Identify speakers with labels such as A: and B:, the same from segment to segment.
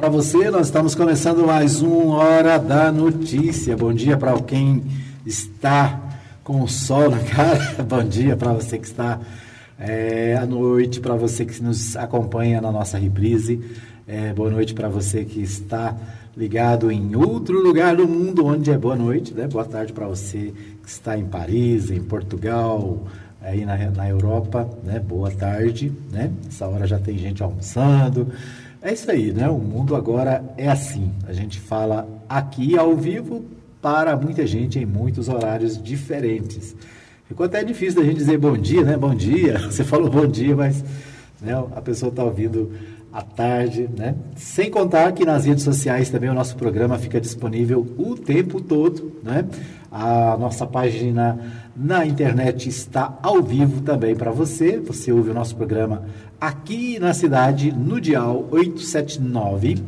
A: Para você, nós estamos começando mais um Hora da Notícia. Bom dia para quem está com o sol na cara. Bom dia para você que está é, à noite, para você que nos acompanha na nossa reprise. É, boa noite para você que está ligado em outro lugar do mundo onde é boa noite. Né? Boa tarde para você que está em Paris, em Portugal, aí na, na Europa. Né? Boa tarde. Né? Essa hora já tem gente almoçando. É isso aí, né? O mundo agora é assim. A gente fala aqui ao vivo para muita gente em muitos horários diferentes. Ficou até difícil da gente dizer bom dia, né? Bom dia. Você falou bom dia, mas né, a pessoa está ouvindo à tarde, né? Sem contar que nas redes sociais também o nosso programa fica disponível o tempo todo, né? A nossa página na internet está ao vivo também para você. Você ouve o nosso programa aqui na cidade no dial 879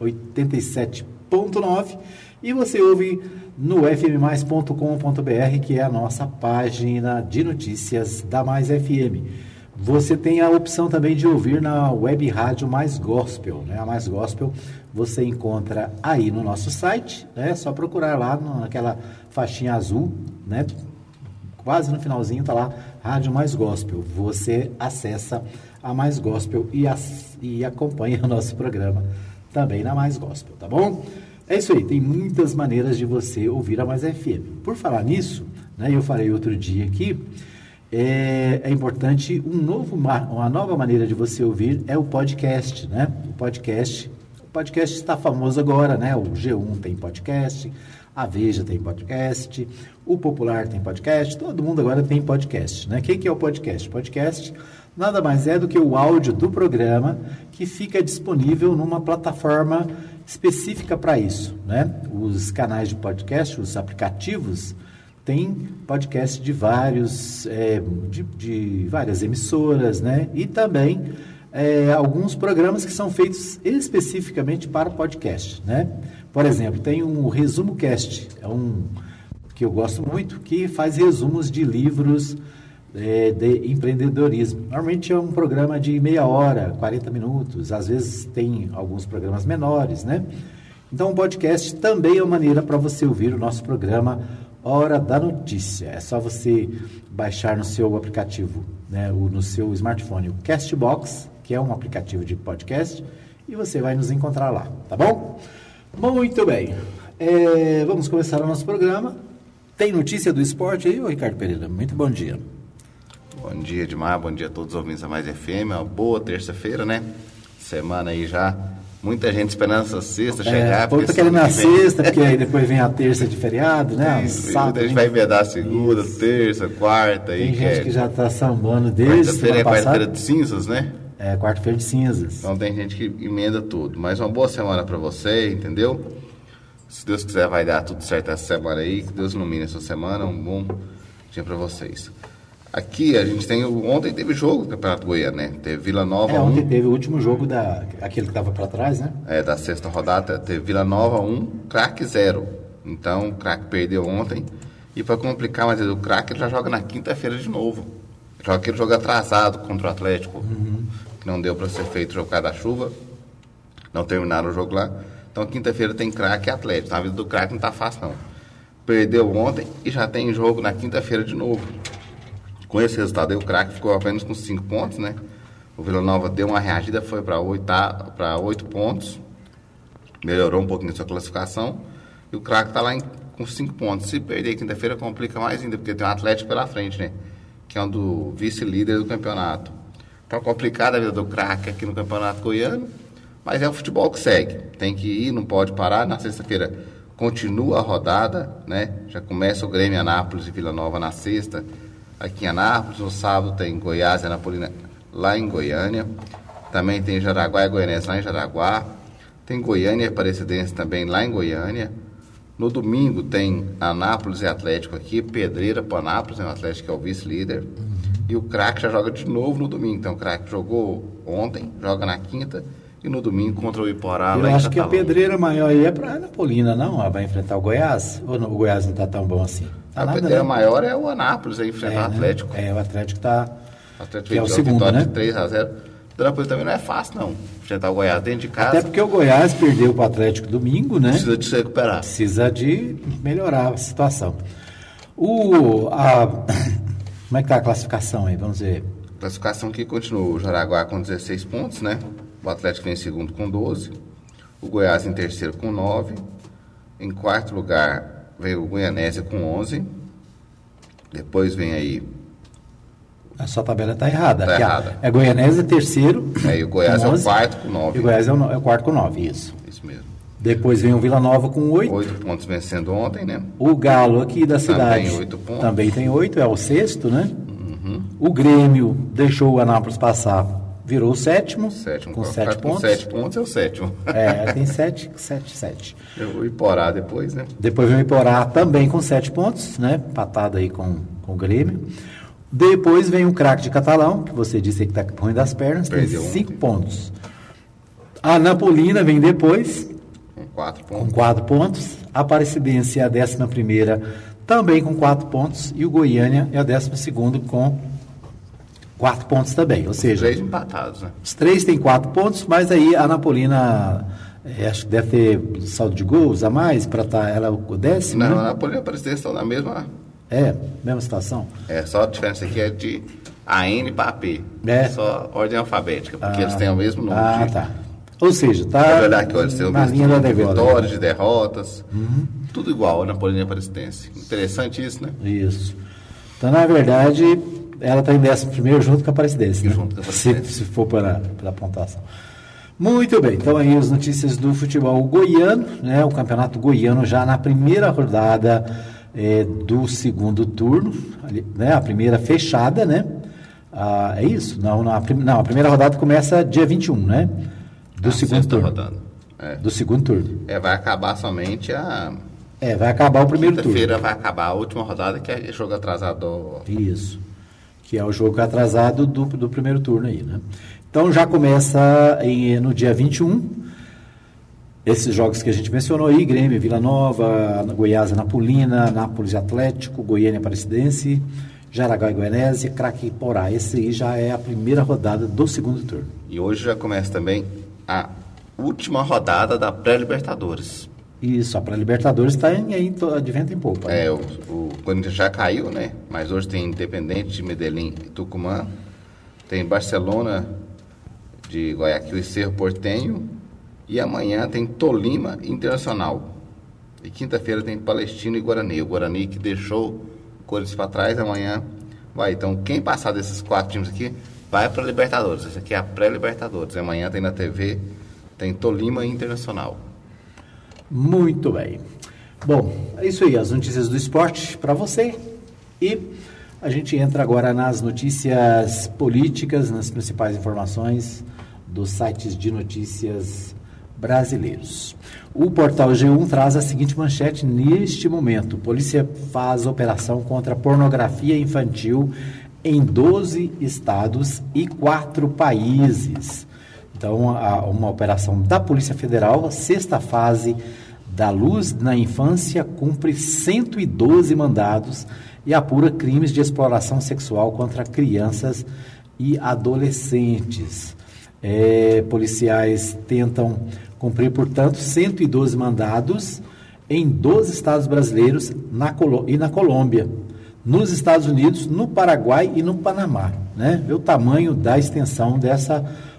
A: 87.9 e você ouve no fmmais.com.br, que é a nossa página de notícias da Mais FM. Você tem a opção também de ouvir na web rádio Mais Gospel, né? A Mais Gospel você encontra aí no nosso site, né? É só procurar lá naquela faixinha azul, né? Quase no finalzinho tá lá Rádio Mais Gospel. Você acessa a Mais Gospel e, as, e acompanha o nosso programa também na Mais Gospel, tá bom? É isso aí, tem muitas maneiras de você ouvir a Mais FM. Por falar nisso, né, eu falei outro dia aqui, é, é, importante um novo, uma nova maneira de você ouvir é o podcast, né? O podcast, o podcast está famoso agora, né? O G1 tem podcast, a Veja tem podcast, o Popular tem podcast, todo mundo agora tem podcast, né? O que, que é o podcast? Podcast nada mais é do que o áudio do programa que fica disponível numa plataforma específica para isso, né? Os canais de podcast, os aplicativos, têm podcast de vários, é, de, de, várias emissoras, né? E também é, alguns programas que são feitos especificamente para podcast, né? Por exemplo, tem um Resumo Cast, é um que eu gosto muito, que faz resumos de livros é, de empreendedorismo. Normalmente é um programa de meia hora, 40 minutos, às vezes tem alguns programas menores, né? Então, o podcast também é uma maneira para você ouvir o nosso programa Hora da Notícia. É só você baixar no seu aplicativo, né, no seu smartphone, o Castbox, que é um aplicativo de podcast, e você vai nos encontrar lá, tá bom? Muito bem. É, vamos começar o nosso programa. Tem notícia do esporte aí, ô Ricardo Pereira? Muito bom dia.
B: Bom dia, Edmar. Bom dia a todos os ouvintes da Mais FM. Uma boa terça-feira, né? Semana aí já. Muita gente esperando essa sexta é, chegar.
A: Pouco tá querendo na sexta, porque aí depois vem a terça de feriado, né?
B: Sim, sábado, a gente vai emendar segunda, Isso. terça, quarta.
A: Tem aí, gente que, é... que já está sambando desde
B: Quarta-feira é quarta-feira de cinzas, né?
A: É, quarta-feira de cinzas.
B: Então tem gente que emenda tudo. Mas uma boa semana para você, entendeu? Se Deus quiser, vai dar tudo certo essa semana aí. Que Deus ilumine essa semana. Um bom dia para vocês. Aqui a gente tem. Ontem teve jogo do Campeonato Goiano, né? Teve Vila Nova
A: é, ontem 1. teve o último jogo da. aquele que estava para trás, né?
B: É, da sexta rodada. Teve Vila Nova 1, craque 0. Então o craque perdeu ontem. E para complicar mais o craque ele já joga na quinta-feira de novo. Joga aquele jogo atrasado contra o Atlético. Uhum. Que não deu para ser feito jogo da chuva. Não terminaram o jogo lá. Então quinta-feira tem craque e Atlético. Na vida do craque não tá fácil não. Perdeu ontem e já tem jogo na quinta-feira de novo. Com esse resultado aí, o craque ficou apenas com 5 pontos, né? O Vila Nova deu uma reagida, foi para 8 pontos. Melhorou um pouquinho a sua classificação. E o craque está lá em, com 5 pontos. Se perder quinta-feira, complica mais ainda, porque tem um Atlético pela frente, né? Que é um do vice-líder do campeonato. Então, complicada a vida do craque aqui no campeonato goiano. Mas é o futebol que segue. Tem que ir, não pode parar. Na sexta-feira continua a rodada, né? Já começa o Grêmio Anápolis e Vila Nova na sexta aqui em Anápolis. No sábado tem Goiás e Anapolina lá em Goiânia. Também tem Jaraguá e Goianense lá em Jaraguá. Tem Goiânia e Aparecidense também lá em Goiânia. No domingo tem Anápolis e Atlético aqui, Pedreira para Anápolis, né? o Atlético é o vice-líder. E o craque já joga de novo no domingo. Então o craque jogou ontem, joga na quinta e no domingo contra o Iporá.
A: Eu acho que a pedreira maior aí é para Anapolina, não? Ela vai enfrentar o Goiás? Ou não, o Goiás não está tão bom assim?
B: Tá a pedreira né? maior é o Anápolis, aí enfrentar é, o Atlético.
A: Né? É, o Atlético está.
B: O Atlético que é o segundo, né? 3 a 0 Depois também não é fácil, não. Enfrentar o Goiás dentro de casa.
A: Até porque o Goiás perdeu para o Atlético domingo, né?
B: Precisa de se recuperar.
A: Precisa de melhorar a situação. O, a, como é que está a classificação aí? Vamos ver.
B: Classificação que continua o Jaraguá com 16 pontos, né? O Atlético vem em segundo com 12. O Goiás em terceiro com 9. Em quarto lugar veio o Goianésia com 11. Depois vem aí.
A: A sua tabela está errada.
B: Tá errada.
A: É Goianésia terceiro.
B: Aí o Goiás é o
A: 11,
B: quarto com
A: E
B: 9.
A: o Goiás é o, é o quarto com 9, isso.
B: Isso mesmo.
A: Depois vem o Vila Nova com 8.
B: Oito pontos vencendo ontem, né?
A: O Galo aqui da cidade
B: oito pontos.
A: também tem 8, é o sexto, né?
B: Uhum.
A: O Grêmio deixou o Anápolis passar, virou o sétimo,
B: Sétimo
A: com
B: colocado
A: 7
B: com
A: pontos.
B: sete pontos é o sétimo.
A: É, tem 7, 7, 7.
B: O Iporá depois, né?
A: Depois vem o Iporá também com 7 pontos, né? Empatado aí com, com o Grêmio. Depois vem o craque de Catalão, que você disse que está ruim das pernas,
B: Perdeu
A: tem 5
B: ontem.
A: pontos. A Napolina vem depois,
B: Com quatro
A: com
B: pontos.
A: 4 pontos. A Aparecidense é a 11 também com 4 pontos. E o Goiânia é a 12 com 4 pontos também. Ou seja,
B: Três empatados, né?
A: os três têm 4 pontos, mas aí a Napolina eh, acho que deve ter saldo de gols a mais para estar ela o décimo.
B: Não,
A: né?
B: a Napoleão e a Presidência estão na mesma.
A: É, mesma situação.
B: É, só a diferença aqui é de AN para AP.
A: É.
B: Só ordem alfabética, porque eles têm o mesmo número.
A: Ah,
B: de,
A: tá. Ou seja,
B: É
A: tá
B: verdade que eles têm o mesmo número de vitórias, de derrotas. Tudo igual a Napoleão e a Presidência. Interessante isso, né?
A: Isso. Então, na verdade, ela está em décimo primeiro junto com a Aparecidense, né?
B: Junto com a
A: se,
B: Aparecidense.
A: se for pela, pela pontuação. Muito bem, então aí as notícias do futebol goiano, né? O campeonato goiano já na primeira rodada eh, do segundo turno, ali, né? A primeira fechada, né? Ah, é isso? Não, a, prim- não, a primeira rodada começa dia 21, né? Do
B: A
A: segundo turno.
B: rodada. É.
A: Do segundo turno.
B: É, vai acabar somente a.
A: É, vai acabar o primeiro turno.
B: Quinta-feira vai acabar a última rodada, que é jogo atrasado. do-
A: Isso. Que é o jogo atrasado do, do primeiro turno aí, né? Então já começa em- no dia 21. Esses jogos que a gente mencionou aí, Grêmio, Vila Nova, Goiás, Napolina, Nápoles Atlético, Goiânia, Aparecidense, Jaraguá e Goianésia, Craque e Porá. Esse aí já é a primeira rodada do segundo turno.
B: E hoje já começa também a última rodada da pré-Libertadores.
A: Isso, a pré-Libertadores está em, aí to- de vento em poupa. né?
B: É, o, o Corinthians já caiu, né? Mas hoje tem Independente de Medellín e Tucumã. Tem Barcelona de Guayaquil e Cerro Portenho. E amanhã tem Tolima Internacional. E quinta-feira tem Palestino e Guarani. O Guarani que deixou o Corinthians para trás, amanhã vai. Então, quem passar desses quatro times aqui, vai para Libertadores. Essa aqui é a pré-Libertadores. Amanhã tem na TV, tem Tolima Internacional.
A: Muito bem. Bom, é isso aí, as notícias do esporte para você. E a gente entra agora nas notícias políticas, nas principais informações dos sites de notícias brasileiros. O portal G1 traz a seguinte manchete neste momento: Polícia faz operação contra pornografia infantil em 12 estados e quatro países. Então, a- uma operação da Polícia Federal, sexta fase da Luz na Infância, cumpre 112 mandados e apura crimes de exploração sexual contra crianças e adolescentes. É, policiais tentam cumprir, portanto, 112 mandados em 12 estados brasileiros na e na Colômbia, nos Estados Unidos, no Paraguai e no Panamá. Né? Vê o tamanho da extensão dessa operação,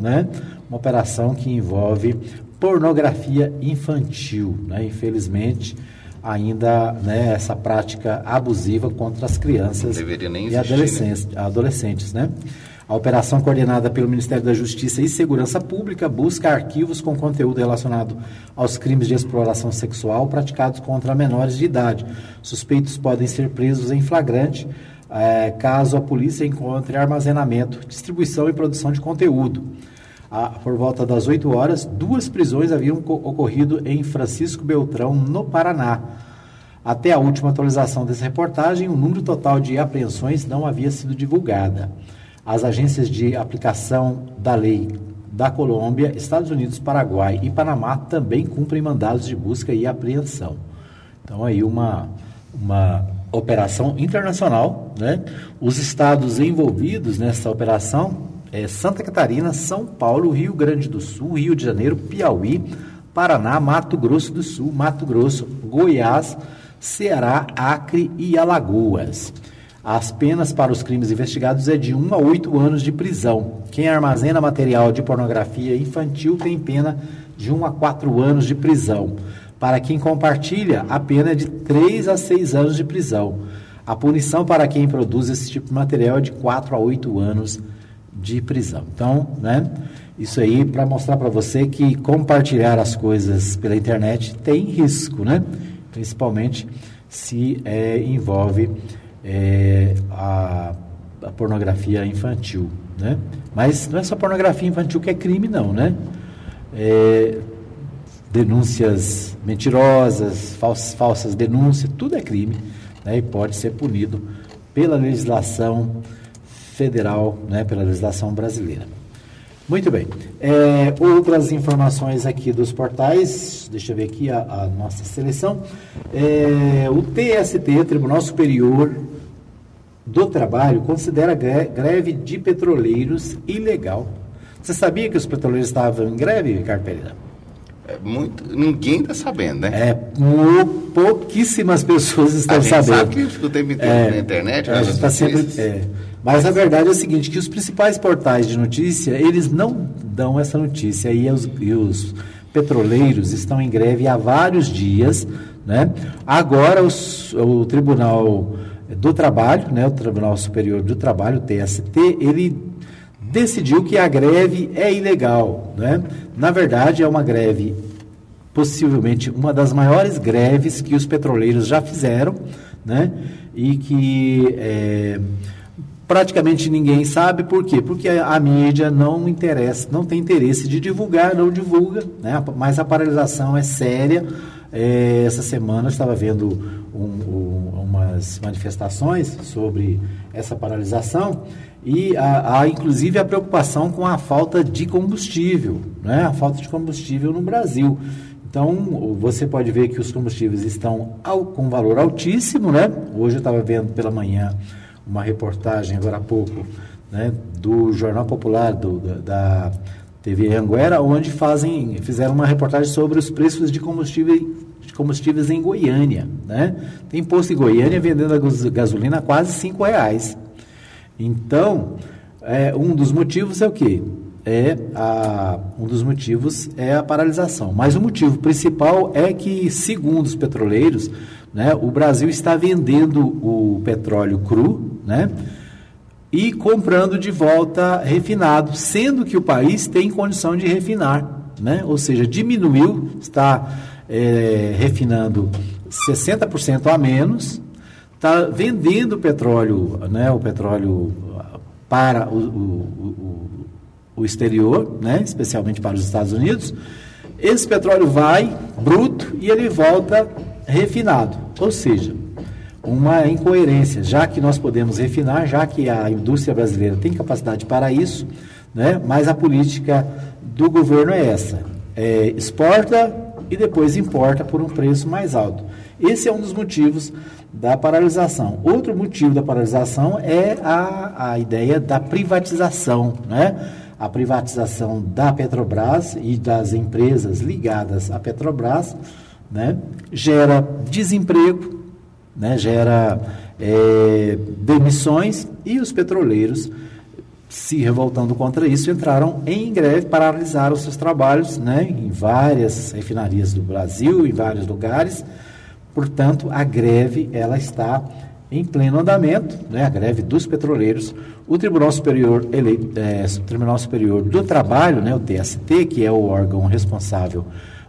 A: né? uma operação que envolve pornografia infantil. Né? Infelizmente, ainda né, essa prática abusiva contra as crianças
B: nem
A: e
B: existir,
A: adolescentes, adolescentes. Né? A operação coordenada pelo Ministério da Justiça e Segurança Pública busca arquivos com conteúdo relacionado aos crimes de exploração sexual praticados contra menores de idade. Suspeitos podem ser presos em flagrante eh, caso a polícia encontre armazenamento, distribuição e produção de conteúdo. Por volta das 8 horas, duas prisões haviam co- ocorrido em Francisco Beltrão, no Paraná. Até a última atualização dessa reportagem, o número total de apreensões não havia sido divulgada. As agências de aplicação da lei da Colômbia, Estados Unidos, Paraguai e Panamá também cumprem mandados de busca e apreensão. Então aí uma, uma operação internacional, né? Os estados envolvidos nessa operação é Santa Catarina, São Paulo, Rio Grande do Sul, Rio de Janeiro, Piauí, Paraná, Mato Grosso do Sul, Mato Grosso, Goiás, Ceará, Acre e Alagoas. As penas para os crimes investigados é de 1 a 8 anos de prisão. Quem armazena material de pornografia infantil tem pena de 1 a 4 anos de prisão. Para quem compartilha, a pena é de 3 a 6 anos de prisão. A punição para quem produz esse tipo de material é de 4 a 8 anos de prisão. Então, né, isso aí para mostrar para você que compartilhar as coisas pela internet tem risco, né? Principalmente se é, envolve é, a, a, pornografia infantil, né? Mas não é só pornografia infantil que é crime, não, né? É, denúncias mentirosas, falsas, falsas denúncias, tudo é crime né, e pode ser punido pela legislação federal, né, pela legislação brasileira. Muito bem. É, outras informações aqui dos portais, deixa eu ver aqui a, a nossa seleção. É, o TST, Tribunal Superior do Trabalho, considera greve de petroleiros ilegal. Você sabia que os petroleiros estavam em greve, Ricardo Pereira?
B: É muito, ninguém está sabendo, né?
A: É, pouquíssimas pessoas estão
B: a gente
A: sabendo.
B: Sabe que fica o tempo inteiro é, na internet,
A: a gente está sempre. É, mas a verdade é o seguinte, que os principais portais de notícia, eles não dão essa notícia e os, e os petroleiros estão em greve há vários dias, né? Agora os, o Tribunal do Trabalho, né, o Tribunal Superior do Trabalho, o TST, ele decidiu que a greve é ilegal. Né? Na verdade, é uma greve, possivelmente uma das maiores greves que os petroleiros já fizeram, né? e que é, praticamente ninguém sabe por quê? Porque a, a, mídia não interessa, não tem interesse de divulgar, não divulga, né? mas a paralisação é séria. É, essa semana eu estava vendo um, um, umas manifestações sobre essa paralisação e há, inclusive a preocupação com a falta de combustível, né? a falta de combustível no Brasil. Então, você pode ver que os combustíveis estão ao, com valor altíssimo, né? Hoje eu estava vendo pela manhã uma reportagem, agora há pouco, né, do Jornal Popular, do, da, da TV Anguera, onde fazem, fizeram uma reportagem sobre os preços de combustível de combustíveis em Goiânia, né? Tem posto em Goiânia vendendo a gasolina a quase cinco reais. Então, é, um dos motivos é o quê? É a, um dos motivos é a paralisação. Mas o motivo principal é que, segundo os petroleiros, né, o Brasil está vendendo o petróleo cru, né? E comprando de volta refinado, sendo que o país tem condição de refinar, né? Ou seja, diminuiu, está é, refinando 60% a menos, está vendendo petróleo, né, o petróleo para o, o, o, o exterior, né, especialmente para os Estados Unidos. Esse petróleo vai bruto e ele volta refinado, ou seja, uma incoerência, já que nós podemos refinar, já que a indústria brasileira tem capacidade para isso, né, mas a política do governo é essa: é, exporta e depois importa por um preço mais alto. Esse é um dos motivos da paralisação. Outro motivo da paralisação é a, a ideia da privatização, né? A privatização da Petrobras e das empresas ligadas à Petrobras, né? Gera desemprego, né? Gera é, demissões e os petroleiros se revoltando contra isso, entraram em greve, paralisaram seus trabalhos né, em várias refinarias do Brasil, em vários lugares, Portanto, a greve ela está em pleno andamento, né, a greve dos petroleiros. O Tribunal Superior, ele, é, Tribunal Superior do Trabalho, né, o TST, que é o órgão responsável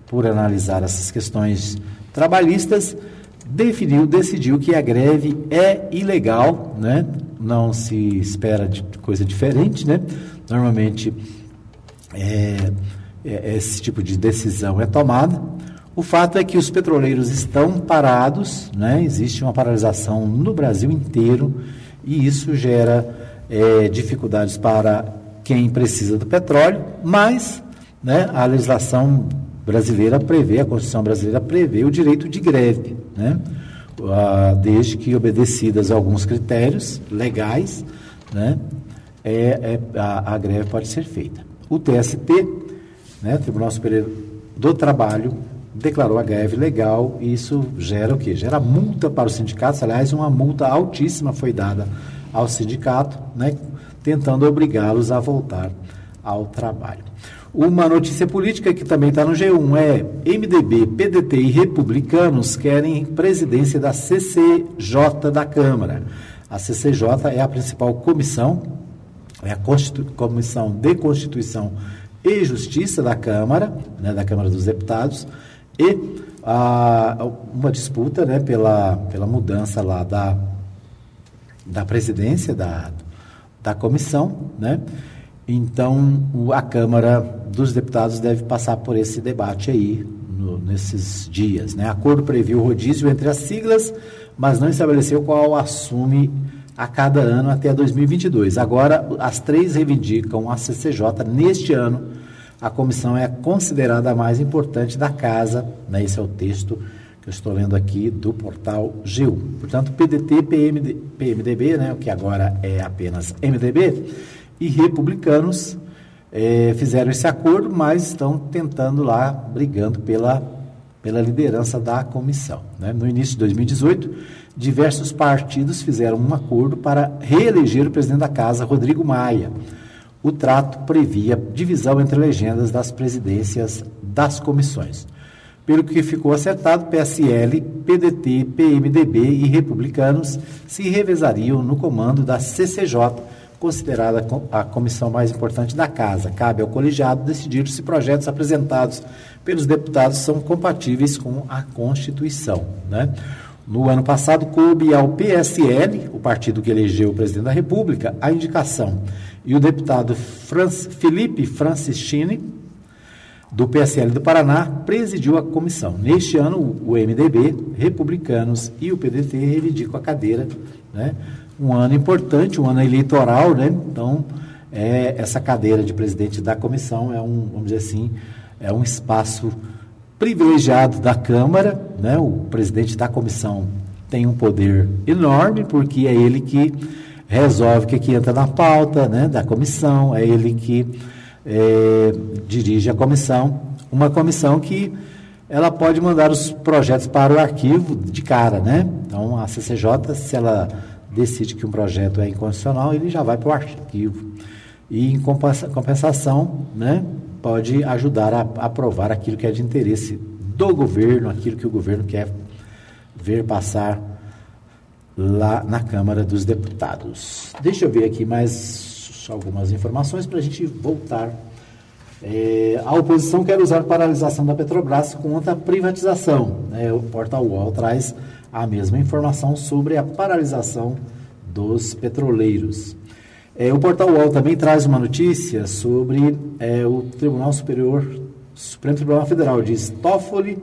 A: por analisar essas questões trabalhistas, definiu, decidiu que a greve é ilegal, né? Não se espera de coisa diferente, né? Normalmente é, é, esse tipo de decisão é tomada. O fato é que os petroleiros estão parados, né? existe uma paralisação no Brasil inteiro e isso gera é, dificuldades para quem precisa do petróleo, mas né, a legislação brasileira prevê, a Constituição brasileira prevê o direito de greve, né? Ah, desde que obedecidas alguns critérios legais, né? é, é a, a, greve pode ser feita. O TST, né, Tribunal Superior do Trabalho, declarou a greve legal e isso gera o quê? Gera multa para os sindicatos. Aliás, uma multa altíssima foi dada ao sindicato, né, tentando obrigá-los a voltar ao trabalho. Uma notícia política que também está no G1 é MDB, PDT e republicanos querem presidência da CCJ da Câmara. A CCJ é a principal comissão, é a Constitu Comissão de Constituição e Justiça da Câmara, né, da Câmara dos Deputados, e a, uma disputa né, pela, pela mudança lá da, da presidência da, da comissão, né? Então, a Câmara dos Deputados deve passar por esse debate aí no, nesses dias. Né? Acordo previu rodízio entre as siglas, mas não estabeleceu qual assume a cada ano até 2022. Agora, as três reivindicam a CCJ neste ano. A comissão é considerada a mais importante da casa. Né? Esse é o texto que eu estou lendo aqui do portal G1. Portanto, PDT, PMD, PMDB, né? o que agora é apenas MDB e republicanos é, fizeram esse acordo, mas estão tentando lá, brigando pela, pela liderança da comissão. Né? No início de 2018, diversos partidos fizeram um acordo para reeleger o presidente da casa, Rodrigo Maia. O trato previa divisão entre legendas das presidências das comissões. Pelo que ficou acertado, PSL, PDT, PMDB e republicanos se revezariam no comando da CCJ considerada a comissão mais importante da Casa. Cabe ao colegiado decidir se projetos apresentados pelos deputados são compatíveis com a Constituição. Né? No ano passado, coube ao PSL, o partido que elegeu o presidente da República, a indicação. E o deputado Felipe Francischini, do PSL do Paraná, presidiu a comissão. Neste ano, o MDB, republicanos e o PDT reivindicam a cadeira né, um ano importante, um ano eleitoral, né? Então, é, essa cadeira de presidente da comissão é um, vamos dizer assim, é um espaço privilegiado da Câmara, né? O presidente da comissão tem um poder enorme, porque é ele que resolve o que, que entra na pauta né, da comissão, é ele que é, dirige a comissão, uma comissão que ela pode mandar os projetos para o arquivo de cara, né? Então, a CCJ, se ela decide que um projeto é inconstitucional, ele já vai para o arquivo. E, em compensação, né, pode ajudar a aprovar aquilo que é de interesse do governo, aquilo que o governo quer ver passar lá na Câmara dos Deputados. Deixa eu ver aqui mais algumas informações para a gente voltar. É, a oposição quer usar paralisação da Petrobras contra a privatização. Né? O Portal UOL traz a mesma informação sobre a paralisação dos petroleiros. É, o Portal UOL também traz uma notícia sobre é, o Tribunal Superior, Supremo Tribunal Federal, diz Toffoli,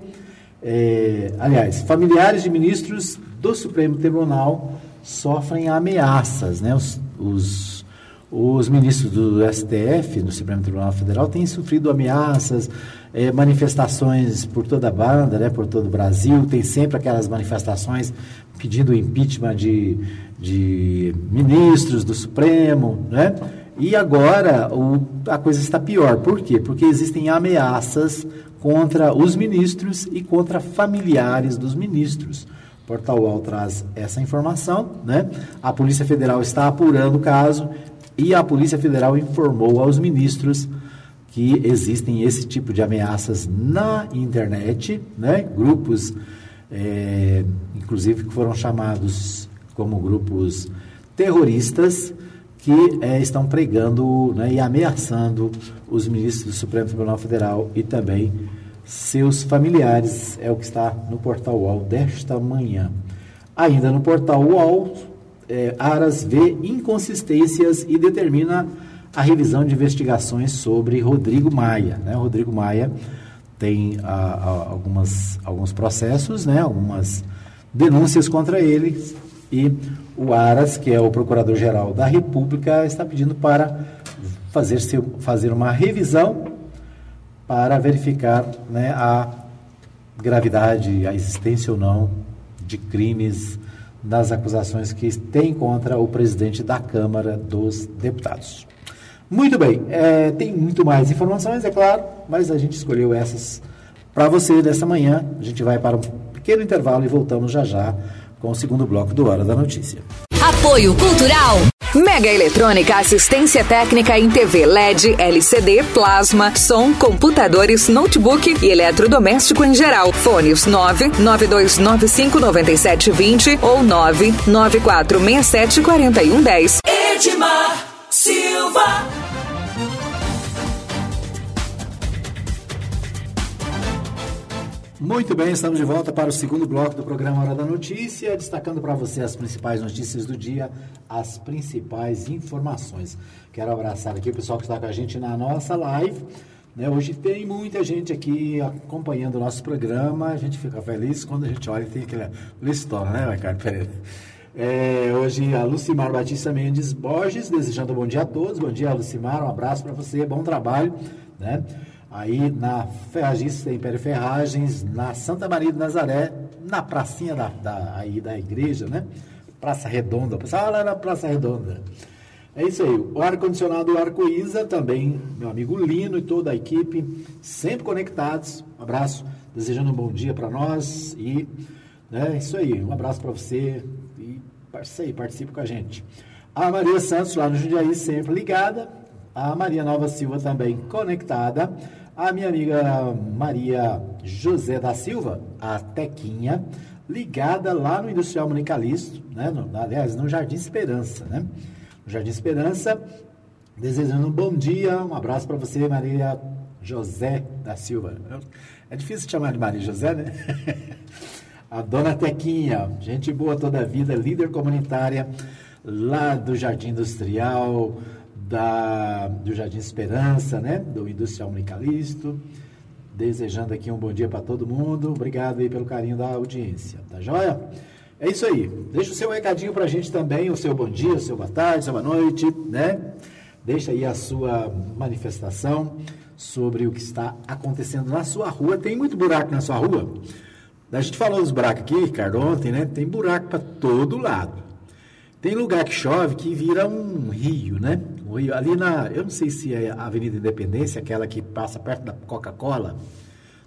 A: é, aliás, familiares de ministros do Supremo Tribunal sofrem ameaças, né? Os, os, os ministros do STF, no Supremo Tribunal Federal, têm sofrido ameaças, é, manifestações por toda a banda, né, por todo o Brasil, tem sempre aquelas manifestações pedindo impeachment de, de ministros do Supremo, né? E agora o, a coisa está pior. Por quê? Porque existem ameaças contra os ministros e contra familiares dos ministros. Portal UOL traz essa informação, né? A Polícia Federal está apurando o caso e a Polícia Federal informou aos ministros que existem esse tipo de ameaças na internet, né? grupos, é, inclusive que foram chamados como grupos terroristas, que é, estão pregando né, e ameaçando os ministros do Supremo Tribunal Federal e também seus familiares, é o que está no portal UOL desta manhã. Ainda no portal UOL, é, Aras vê inconsistências e determina a revisão de investigações sobre Rodrigo Maia. Né? Rodrigo Maia tem a, a, algumas, alguns processos, né? algumas denúncias contra ele e o Aras, que é o Procurador-Geral da República, está pedindo para fazer, fazer uma revisão para verificar né, a gravidade, a existência ou não de crimes das acusações que tem contra o presidente da Câmara dos Deputados. Muito bem, é, tem muito mais informações, é claro, mas a gente escolheu essas para você dessa manhã. A gente vai para um pequeno intervalo e voltamos já já com o segundo bloco do Hora da Notícia.
C: Apoio Cultural. Mega Eletrônica, assistência técnica em TV LED, LCD, plasma, som, computadores, notebook e eletrodoméstico em geral. Fones 992959720 ou 994674110.
D: Edmar Silva.
A: Muito bem, estamos de volta para o segundo bloco do programa Hora da Notícia, destacando para você as principais notícias do dia, as principais informações. Quero abraçar aqui o pessoal que está com a gente na nossa live. Né? Hoje tem muita gente aqui acompanhando o nosso programa, a gente fica feliz quando a gente olha e tem aquele listão, né, Ricardo Pereira? É, hoje a Lucimar Batista Mendes Borges, desejando um bom dia a todos. Bom dia, Lucimar, um abraço para você, bom trabalho, né? Aí na Ferragista Império Ferragens, na Santa Maria de Nazaré, na pracinha da, da, aí da igreja, né? Praça Redonda. Pessoal lá na Praça Redonda. É isso aí. O ar-condicionado Arco-Isa também, meu amigo Lino e toda a equipe, sempre conectados. Um abraço, desejando um bom dia para nós e né, é isso aí. Um abraço para você e participe, participe com a gente. A Maria Santos lá no Jundiaí sempre ligada. A Maria Nova Silva também conectada a minha amiga Maria José da Silva, a Tequinha, ligada lá no Industrial Municalisto, né? No, aliás, no Jardim Esperança, né? No Jardim Esperança, desejando um bom dia, um abraço para você, Maria José da Silva. É difícil chamar de Maria José, né? a dona Tequinha, gente boa toda a vida, líder comunitária lá do Jardim Industrial, da, do Jardim Esperança, né? Do Industrial Unicalisto. Desejando aqui um bom dia para todo mundo. Obrigado aí pelo carinho da audiência, tá joia? É isso aí. Deixa o seu recadinho para a gente também, o seu bom dia, o seu boa tarde, seu boa noite, né? Deixa aí a sua manifestação sobre o que está acontecendo na sua rua. Tem muito buraco na sua rua? A gente falou dos buracos aqui, Ricardo, ontem, né? Tem buraco para todo lado. Tem lugar que chove que vira um rio, né? Rio, ali na, eu não sei se é a Avenida Independência, aquela que passa perto da Coca-Cola,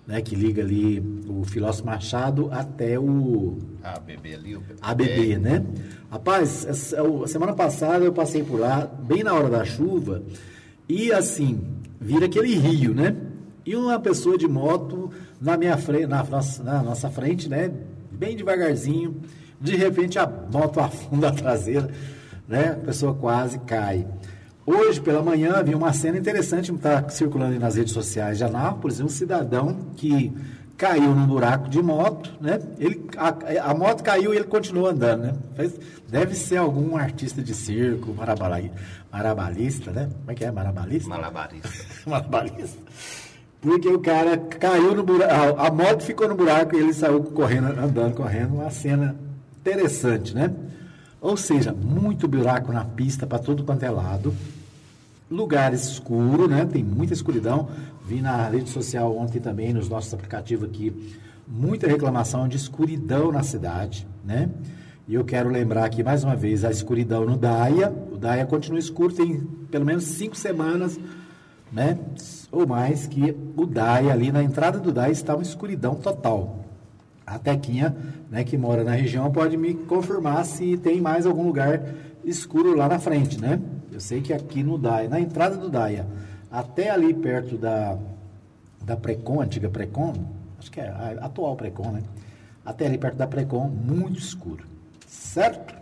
A: né? Que liga ali o Filósofo Machado até o
B: ABB ali, o
A: ABB, né? Rapaz, a semana passada eu passei por lá, bem na hora da chuva, e assim, vira aquele rio, né? E uma pessoa de moto na minha frente, na, na nossa frente, né? Bem devagarzinho de repente a moto afunda a traseira, né? A pessoa quase cai. Hoje, pela manhã, havia uma cena interessante que está circulando nas redes sociais de Anápolis, um cidadão que caiu num buraco de moto, né? Ele, a, a moto caiu e ele continuou andando, né? Deve ser algum artista de circo, marabalista, né? Como é que é? Marabalista?
B: Malabarista.
A: Malabarista. Porque o cara caiu no buraco, a, a moto ficou no buraco e ele saiu correndo, andando, correndo, uma cena interessante, né? Ou seja, muito buraco na pista para todo quanto é lado. Lugares escuros, né? Tem muita escuridão. Vi na rede social ontem também, nos nossos aplicativos aqui, muita reclamação de escuridão na cidade, né? E eu quero lembrar aqui mais uma vez a escuridão no Daia. O Daia continua escuro, tem pelo menos cinco semanas, né? Ou mais, que o Daia, ali na entrada do Daia, está uma escuridão total a Tequinha, né, que mora na região, pode me confirmar se tem mais algum lugar escuro lá na frente, né? Eu sei que aqui no Daia, na entrada do Daia, até ali perto da, da Precon, antiga Precon, acho que é a atual Precon, né? Até ali perto da Precon, muito escuro, certo?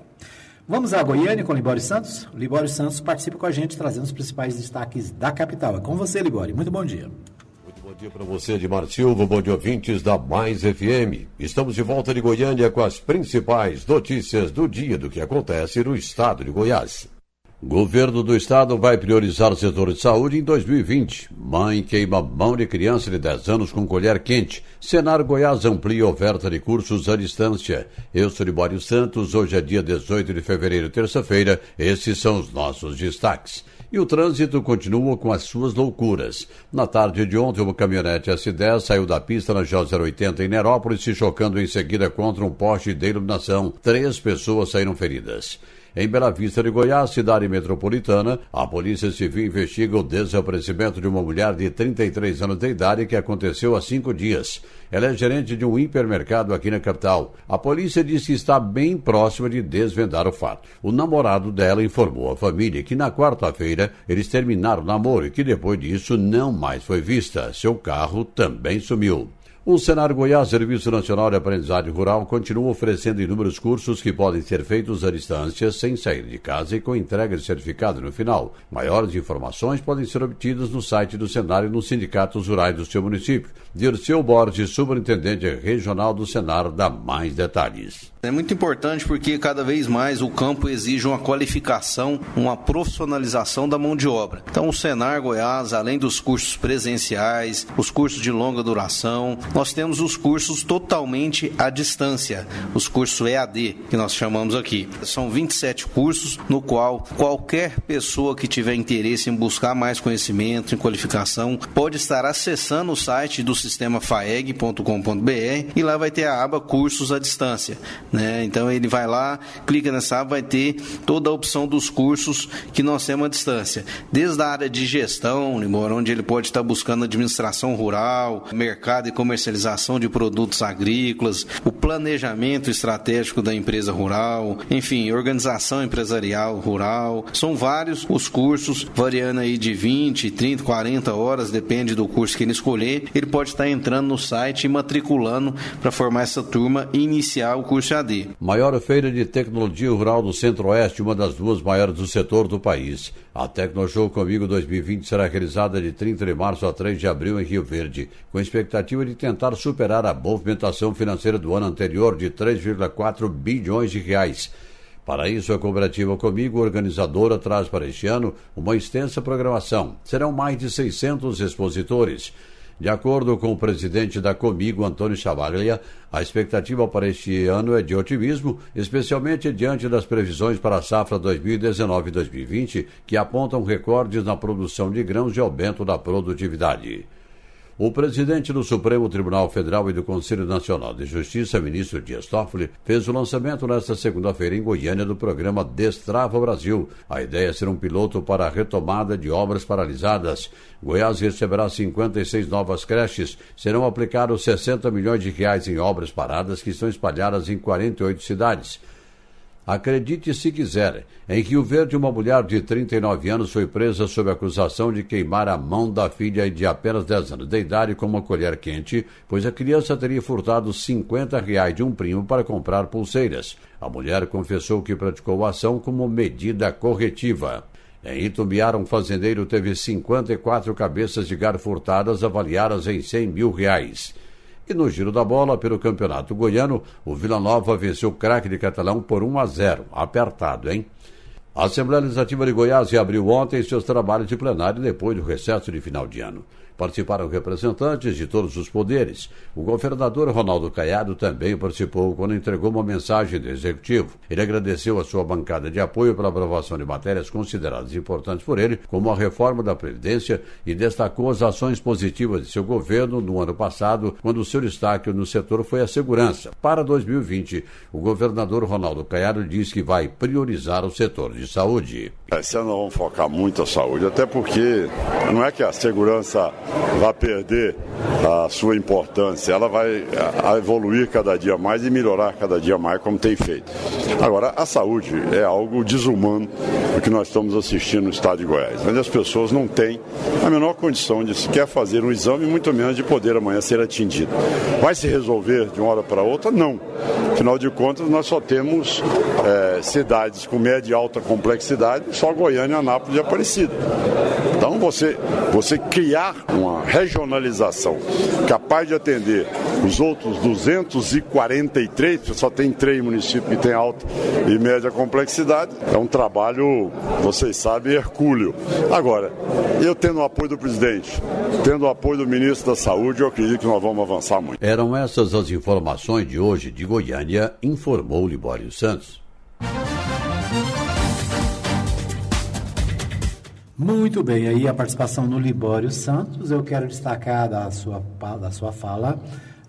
A: Vamos a Goiânia com Libório Santos? O Libório Santos participa com a gente, trazendo os principais destaques da capital. É com você, Libório. Muito bom dia
E: dia para você, Edmar Silva. Bom dia, ouvintes da Mais FM. Estamos de volta de Goiânia com as principais notícias do dia do que acontece no estado de Goiás. Governo do estado vai priorizar o setor de saúde em 2020. Mãe queima mão de criança de 10 anos com colher quente. Senar Goiás amplia oferta de cursos à distância. Eu sou Libório Santos. Hoje é dia 18 de fevereiro, terça-feira. Esses são os nossos destaques. E o trânsito continua com as suas loucuras. Na tarde de ontem, uma caminhonete S10 saiu da pista na J080 em Nerópolis, se chocando em seguida contra um poste de iluminação. Três pessoas saíram feridas. Em Bela Vista de Goiás, cidade metropolitana, a Polícia Civil investiga o desaparecimento de uma mulher de 33 anos de idade que aconteceu há cinco dias. Ela é gerente de um hipermercado aqui na capital. A polícia disse que está bem próxima de desvendar o fato. O namorado dela informou à família que na quarta-feira eles terminaram o namoro e que depois disso não mais foi vista. Seu carro também sumiu. O Senar Goiás, Serviço Nacional de Aprendizagem Rural, continua oferecendo inúmeros cursos que podem ser feitos à distância, sem sair de casa e com entrega de certificado no final. Maiores informações podem ser obtidas no site do Senar e nos sindicatos rurais do seu município. Dirceu Borges, superintendente regional do Senar, dá mais detalhes.
F: É muito importante porque cada vez mais o campo exige uma qualificação, uma profissionalização da mão de obra. Então, o Senar Goiás, além dos cursos presenciais, os cursos de longa duração, nós temos os cursos totalmente à distância, os cursos EAD, que nós chamamos aqui. São 27 cursos no qual qualquer pessoa que tiver interesse em buscar mais conhecimento, em qualificação, pode estar acessando o site do sistema faeg.com.br e lá vai ter a aba cursos à distância. Né? Então ele vai lá, clica nessa aba, vai ter toda a opção dos cursos que nós temos à distância. Desde a área de gestão, onde ele pode estar buscando administração rural, mercado e comercialização de produtos agrícolas, o planejamento estratégico da empresa rural, enfim, organização empresarial rural. São vários os cursos, variando aí de 20, 30, 40 horas, depende do curso que ele escolher. Ele pode estar entrando no site e matriculando para formar essa turma e iniciar o curso
E: Maior feira de tecnologia rural do Centro-Oeste, uma das duas maiores do setor do país. A Tecnoshow Comigo 2020 será realizada de 30 de março a 3 de abril em Rio Verde, com a expectativa de tentar superar a movimentação financeira do ano anterior de 3,4 bilhões de reais. Para isso, a cooperativa Comigo, organizadora, traz para este ano uma extensa programação. Serão mais de 600 expositores. De acordo com o presidente da Comigo, Antônio Chavaglia, a expectativa para este ano é de otimismo, especialmente diante das previsões para a safra 2019-2020, que apontam recordes na produção de grãos e aumento da produtividade. O presidente do Supremo Tribunal Federal e do Conselho Nacional de Justiça, ministro Dias Toffoli, fez o lançamento nesta segunda-feira em Goiânia do programa Destrava Brasil. A ideia é ser um piloto para a retomada de obras paralisadas. Goiás receberá 56 novas creches. Serão aplicados 60 milhões de reais em obras paradas que estão espalhadas em 48 cidades. Acredite se quiser, em Rio Verde, uma mulher de 39 anos foi presa sob acusação de queimar a mão da filha de apenas 10 anos de idade com uma colher quente, pois a criança teria furtado 50 reais de um primo para comprar pulseiras. A mulher confessou que praticou a ação como medida corretiva. Em Itumbiara, um fazendeiro teve 54 cabeças de gado furtadas avaliadas em 100 mil reais. E no giro da bola, pelo Campeonato Goiano, o Vila Nova venceu o craque de Catalão por 1 a 0. Apertado, hein? A Assembleia Legislativa de Goiás abriu ontem seus trabalhos de plenário depois do recesso de final de ano. Participaram representantes de todos os poderes. O governador Ronaldo Caiado também participou quando entregou uma mensagem do Executivo. Ele agradeceu a sua bancada de apoio pela aprovação de matérias consideradas importantes por ele, como a reforma da Previdência, e destacou as ações positivas de seu governo no ano passado, quando o seu destaque no setor foi a segurança. Para 2020, o governador Ronaldo Caiado diz que vai priorizar o setor de saúde.
G: Esse ano vamos focar muito a saúde, até porque não é que a segurança vai perder a sua importância, ela vai evoluir cada dia mais e melhorar cada dia mais, como tem feito. Agora, a saúde é algo desumano o que nós estamos assistindo no estado de Goiás, onde as pessoas não têm a menor condição de sequer fazer um exame, muito menos de poder amanhã ser atingido. Vai se resolver de uma hora para outra? Não. Afinal de contas, nós só temos é, cidades com média e alta complexidade, só Goiânia, Anápolis e Aparecida. Então, você, você criar uma regionalização capaz de atender os outros 243, só tem três municípios que têm alta e média complexidade, é um trabalho, vocês sabem, hercúleo. Agora, eu tendo o apoio do presidente, tendo o apoio do ministro da Saúde, eu acredito que nós vamos avançar muito.
E: Eram essas as informações de hoje de Goiânia, informou Libório Santos.
A: Muito bem, aí a participação no Libório Santos, eu quero destacar da sua, da sua fala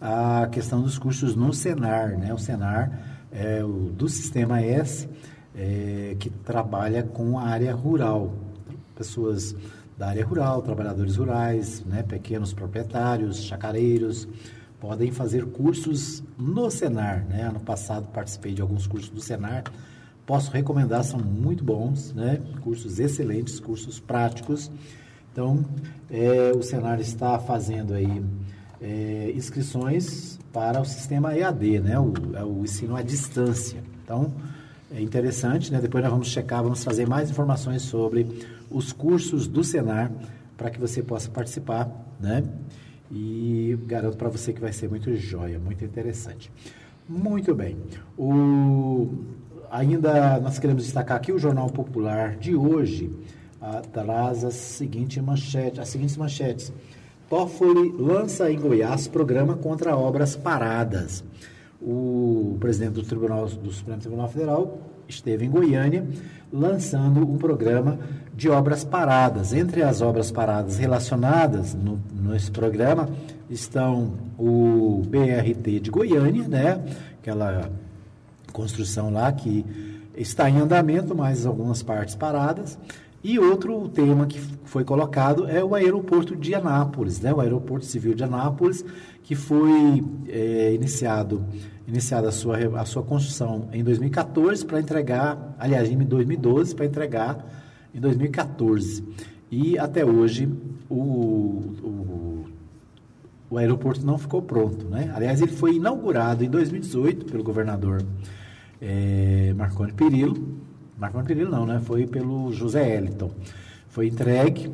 A: a questão dos cursos no Senar, né? O Senar é o do Sistema S, é, que trabalha com a área rural, pessoas da área rural, trabalhadores rurais, né? pequenos proprietários, chacareiros, podem fazer cursos no Senar, né? Ano passado participei de alguns cursos do Senar, posso recomendar, são muito bons, né? Cursos excelentes, cursos práticos. Então, é, o Senar está fazendo aí é, inscrições para o sistema EAD, né? O, é o ensino à distância. Então, é interessante, né? Depois nós vamos checar, vamos trazer mais informações sobre os cursos do Senar para que você possa participar, né? E garanto para você que vai ser muito joia, muito interessante. Muito bem. O, ainda nós queremos destacar aqui o Jornal Popular de hoje ah, traz a seguinte manchete, as seguintes manchetes. Toffoli lança em Goiás programa contra obras paradas. O presidente do Tribunal do Supremo Tribunal Federal esteve em Goiânia lançando um programa de obras paradas. Entre as obras paradas relacionadas no, nesse programa estão o BRT de Goiânia, né? Aquela construção lá que está em andamento, mas algumas partes paradas. E outro tema que foi colocado é o aeroporto de Anápolis, né? o aeroporto civil de Anápolis, que foi é, iniciado iniciada a sua, a sua construção em 2014 para entregar, aliás, em 2012 para entregar em 2014. E até hoje o, o, o aeroporto não ficou pronto. Né? Aliás, ele foi inaugurado em 2018 pelo governador é, Marconi Perillo. Marconi Perillo não, né? Foi pelo José Eliton. Foi entregue,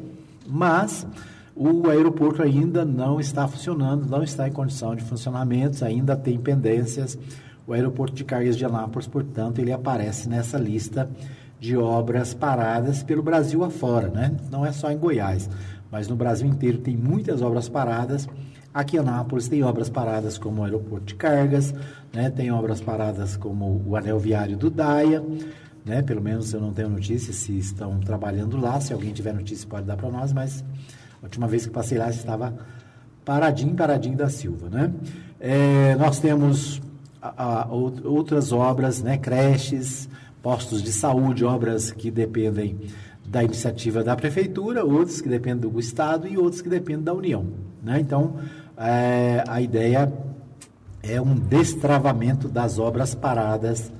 A: mas o aeroporto ainda não está funcionando, não está em condição de funcionamento, ainda tem pendências. O aeroporto de cargas de Anápolis, portanto, ele aparece nessa lista de obras paradas pelo Brasil afora, né? Não é só em Goiás, mas no Brasil inteiro tem muitas obras paradas Aqui em Anápolis tem obras paradas como o aeroporto de cargas, né? tem obras paradas como o anel viário do Daia, né? pelo menos eu não tenho notícia se estão trabalhando lá, se alguém tiver notícia pode dar para nós, mas a última vez que passei lá estava paradinho, paradinho da Silva. Né? É, nós temos a, a, outras obras, né? creches, postos de saúde, obras que dependem da iniciativa da prefeitura, outros que dependem do Estado e outros que dependem da União. Né? Então, é, a ideia é um destravamento das obras paradas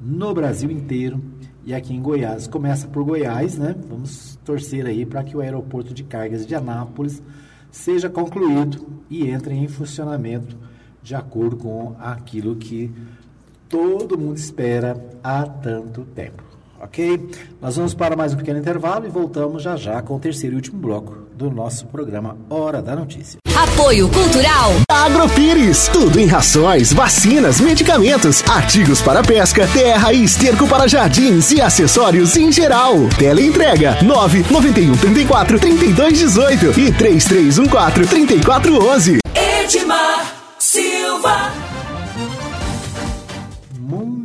A: no Brasil inteiro e aqui em Goiás. Começa por Goiás, né? Vamos torcer aí para que o aeroporto de cargas de Anápolis seja concluído e entre em funcionamento de acordo com aquilo que todo mundo espera há tanto tempo. Ok? Nós vamos para mais um pequeno intervalo e voltamos já já com o terceiro e último bloco do nosso programa Hora da Notícia.
C: Apoio Cultural.
H: Agropires. Tudo em rações, vacinas, medicamentos, artigos para pesca, terra e esterco para jardins e acessórios em geral. Teleentrega 991 34 32 18 e 3314 3411.
D: Edmar Silva.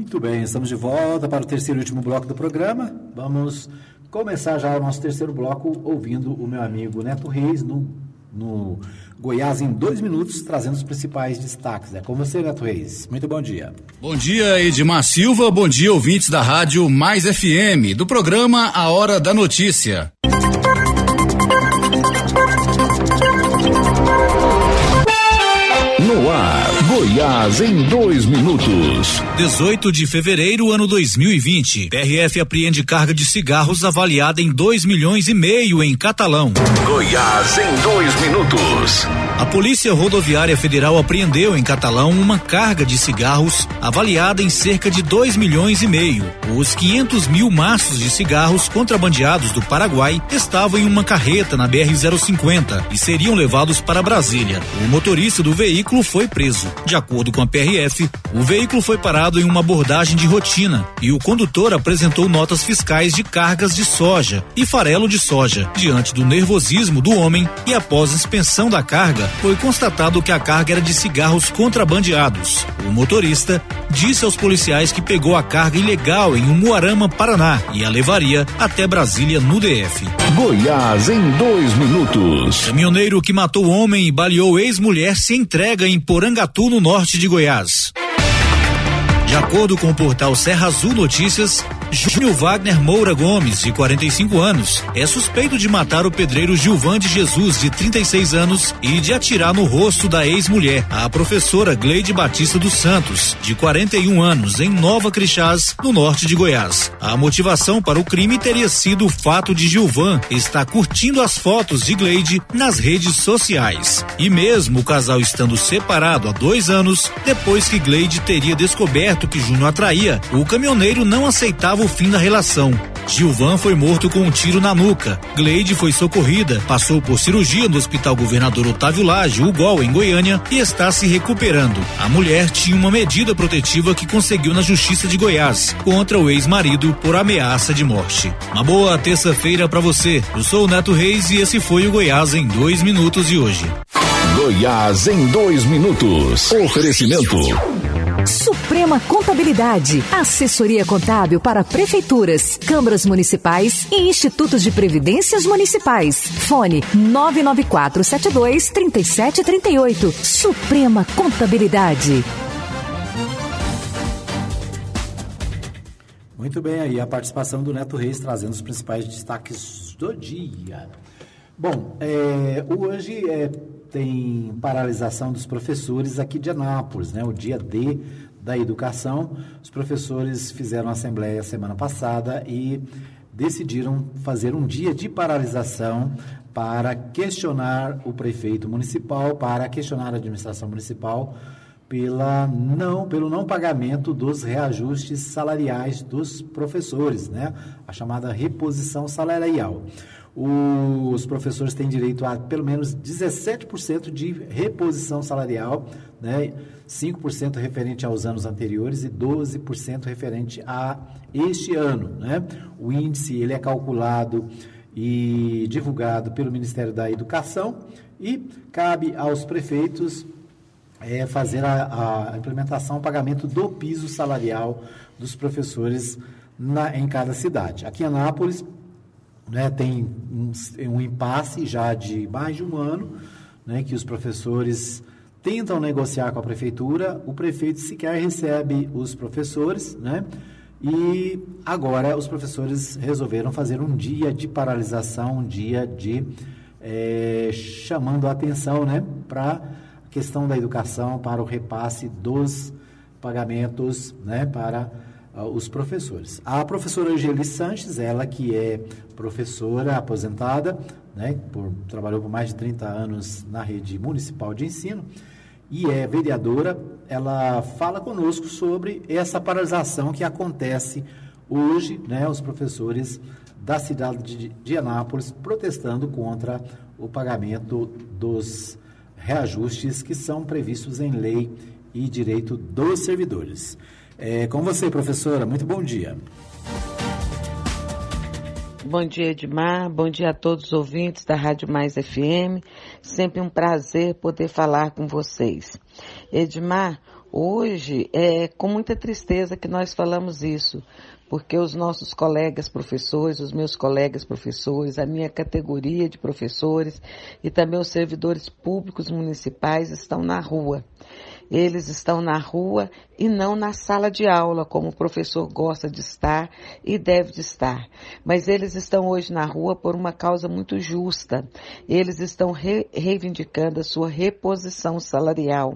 A: Muito bem, estamos de volta para o terceiro e último bloco do programa. Vamos começar já o nosso terceiro bloco ouvindo o meu amigo Neto Reis no, no Goiás em dois minutos, trazendo os principais destaques. É com você, Neto Reis. Muito bom dia.
I: Bom dia, Edmar Silva. Bom dia, ouvintes da Rádio Mais FM, do programa A Hora da Notícia.
H: Goiás em dois minutos.
I: 18 de fevereiro, ano 2020. PRF apreende carga de cigarros avaliada em 2 milhões e meio em Catalão.
H: Goiás em dois minutos.
I: A Polícia Rodoviária Federal apreendeu em Catalão uma carga de cigarros avaliada em cerca de 2 milhões e meio. Os 500 mil maços de cigarros contrabandeados do Paraguai estavam em uma carreta na BR-050 e seriam levados para Brasília. O motorista do veículo foi preso. De acordo com a PRF, o veículo foi parado em uma abordagem de rotina e o condutor apresentou notas fiscais de cargas de soja e farelo de soja. Diante do nervosismo do homem e após inspeção da carga, foi constatado que a carga era de cigarros contrabandeados. O motorista disse aos policiais que pegou a carga ilegal em Umuarama, Paraná, e a levaria até Brasília, no DF.
H: Goiás em dois minutos.
I: Caminhoneiro que matou homem e baleou ex-mulher se entrega em Porangatu, no norte de Goiás. De acordo com o portal Serra Azul Notícias, Júnior Wagner Moura Gomes, de 45 anos, é suspeito de matar o pedreiro Gilvan de Jesus, de 36 anos, e de atirar no rosto da ex-mulher, a professora Gleide Batista dos Santos, de 41 anos, em Nova Crixás, no norte de Goiás. A motivação para o crime teria sido o fato de Gilvan estar curtindo as fotos de Gleide nas redes sociais. E mesmo o casal estando separado há dois anos, depois que Gleide teria descoberto que Júnior atraía, o caminhoneiro não aceitava o fim da relação. Gilvan foi morto com um tiro na nuca. Gleide foi socorrida, passou por cirurgia no Hospital Governador Otávio Lage, UGOL, em Goiânia, e está se recuperando. A mulher tinha uma medida protetiva que conseguiu na Justiça de Goiás contra o ex-marido por ameaça de morte. Uma boa terça-feira para você. Eu sou o Neto Reis e esse foi o Goiás em dois minutos de hoje.
H: Goiás em dois minutos. Oferecimento.
C: Suprema Contabilidade, assessoria contábil para prefeituras, câmaras municipais e institutos de previdências municipais. Fone 99472 3738. Suprema Contabilidade.
A: Muito bem, aí a participação do Neto Reis trazendo os principais destaques do dia. Bom, é, hoje é, tem paralisação dos professores aqui de Anápolis, né? O dia D da educação. Os professores fizeram assembleia semana passada e decidiram fazer um dia de paralisação para questionar o prefeito municipal, para questionar a administração municipal pela não, pelo não pagamento dos reajustes salariais dos professores, né? A chamada reposição salarial. Os professores têm direito a pelo menos 17% de reposição salarial, né? 5% referente aos anos anteriores e 12% referente a este ano, né? O índice ele é calculado e divulgado pelo Ministério da Educação e cabe aos prefeitos é, fazer a, a, implementação, o pagamento do piso salarial dos professores na, em cada cidade. Aqui em Anápolis, né, tem um, um, impasse já de mais de um ano, né, que os professores tentam negociar com a prefeitura, o prefeito sequer recebe os professores, né, e agora os professores resolveram fazer um dia de paralisação, um dia de é, chamando a atenção né, para questão da educação, para o repasse dos pagamentos né, para os professores. A professora Angeli Sanches, ela que é professora aposentada, né, por, trabalhou por mais de 30 anos na rede municipal de ensino, e é vereadora, ela fala conosco sobre essa paralisação que acontece hoje, né, os professores da cidade de, de Anápolis protestando contra o pagamento dos reajustes que são previstos em lei e direito dos servidores. É, com você, professora, muito bom dia.
J: Bom dia, Edmar. Bom dia a todos os ouvintes da Rádio Mais FM. Sempre um prazer poder falar com vocês. Edmar, hoje é com muita tristeza que nós falamos isso, porque os nossos colegas professores, os meus colegas professores, a minha categoria de professores e também os servidores públicos municipais estão na rua. Eles estão na rua e não na sala de aula, como o professor gosta de estar e deve de estar. Mas eles estão hoje na rua por uma causa muito justa. Eles estão re reivindicando a sua reposição salarial.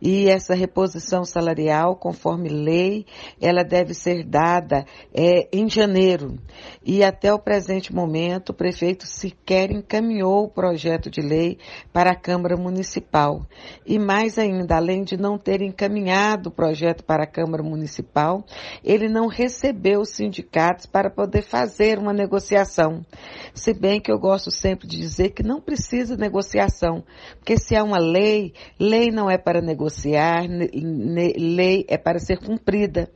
J: E essa reposição salarial, conforme lei, ela deve ser dada é, em janeiro. E até o presente momento, o prefeito sequer encaminhou o projeto de lei para a Câmara Municipal. E mais ainda, além de não ter encaminhado o projeto para a Câmara Municipal, ele não recebeu os sindicatos para poder fazer uma negociação. Se bem que eu gosto sempre de dizer que não precisa negociação, porque se há uma lei, lei não é para negociar, lei é para ser cumprida.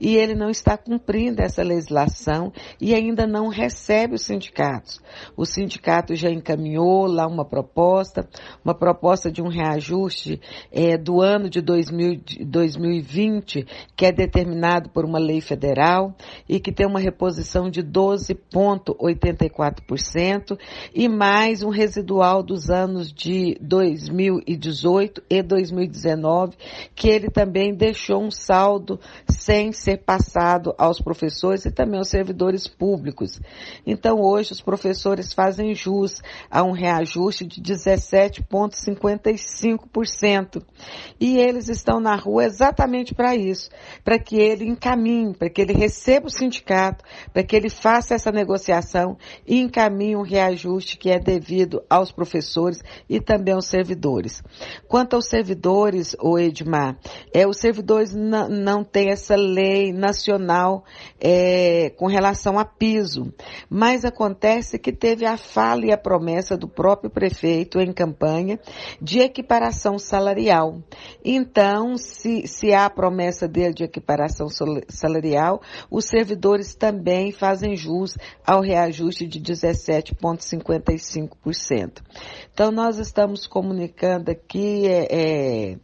J: E ele não está cumprindo essa legislação e ainda não recebe os sindicatos. O sindicato já encaminhou lá uma proposta, uma proposta de um reajuste é, do ano de 2000, 2020, que é determinado por uma lei federal e que tem uma reposição de 12,84% e mais um residual dos anos de 2018 e 2019, que ele também deixou um saldo sem ser passado aos professores e também aos servidores públicos. Então hoje os professores fazem jus a um reajuste de 17,55%. E eles estão na rua exatamente para isso, para que ele encaminhe, para que ele receba o sindicato, para que ele faça essa negociação e encaminhe um reajuste que é devido aos professores e também aos servidores. Quanto aos servidores, o Edmar, é, os servidores não têm essa lei nacional é, com relação a piso, mas acontece que teve a fala e a promessa do próprio prefeito em campanha de equiparação salarial. Então, se, se há a promessa dele de equiparação salarial, os servidores também fazem jus ao reajuste de 17,55%. Então, nós estamos comunicando aqui, é, é,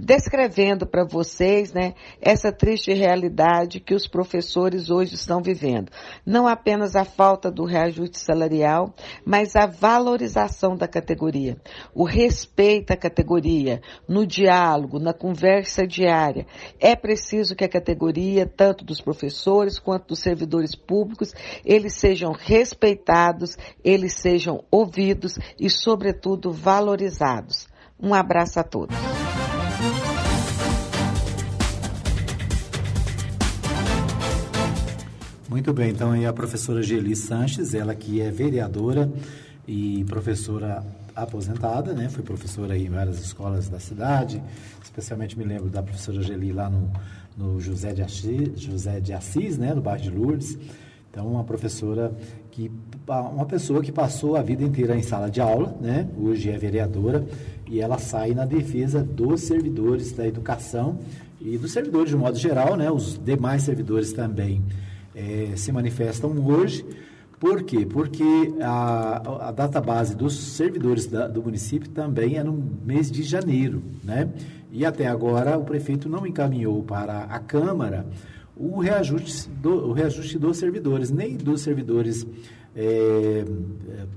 J: descrevendo para vocês, né, essa triste realidade que os professores hoje estão vivendo. Não apenas a falta do reajuste salarial, mas a valorização da categoria, o respeito à categoria, no diálogo, na conversa diária. É preciso que a categoria, tanto dos professores quanto dos servidores públicos, eles sejam respeitados, eles sejam ouvidos e, sobretudo, valorizados. Um abraço a todos.
A: Muito bem, então aí a professora Geli Sanches, ela que é vereadora e professora aposentada, né? Foi professora em várias escolas da cidade, especialmente me lembro da professora Geli lá no, no José, de Assis, José de Assis, né? No bairro de Lourdes. Então, uma professora que, uma pessoa que passou a vida inteira em sala de aula, né? Hoje é vereadora e ela sai na defesa dos servidores da educação e dos servidores de modo geral, né? Os demais servidores também é, se manifestam hoje. Por quê? Porque a, a data base dos servidores da, do município também é no mês de janeiro, né? E até agora o prefeito não encaminhou para a Câmara o reajuste, do, o reajuste dos servidores, nem dos servidores, é,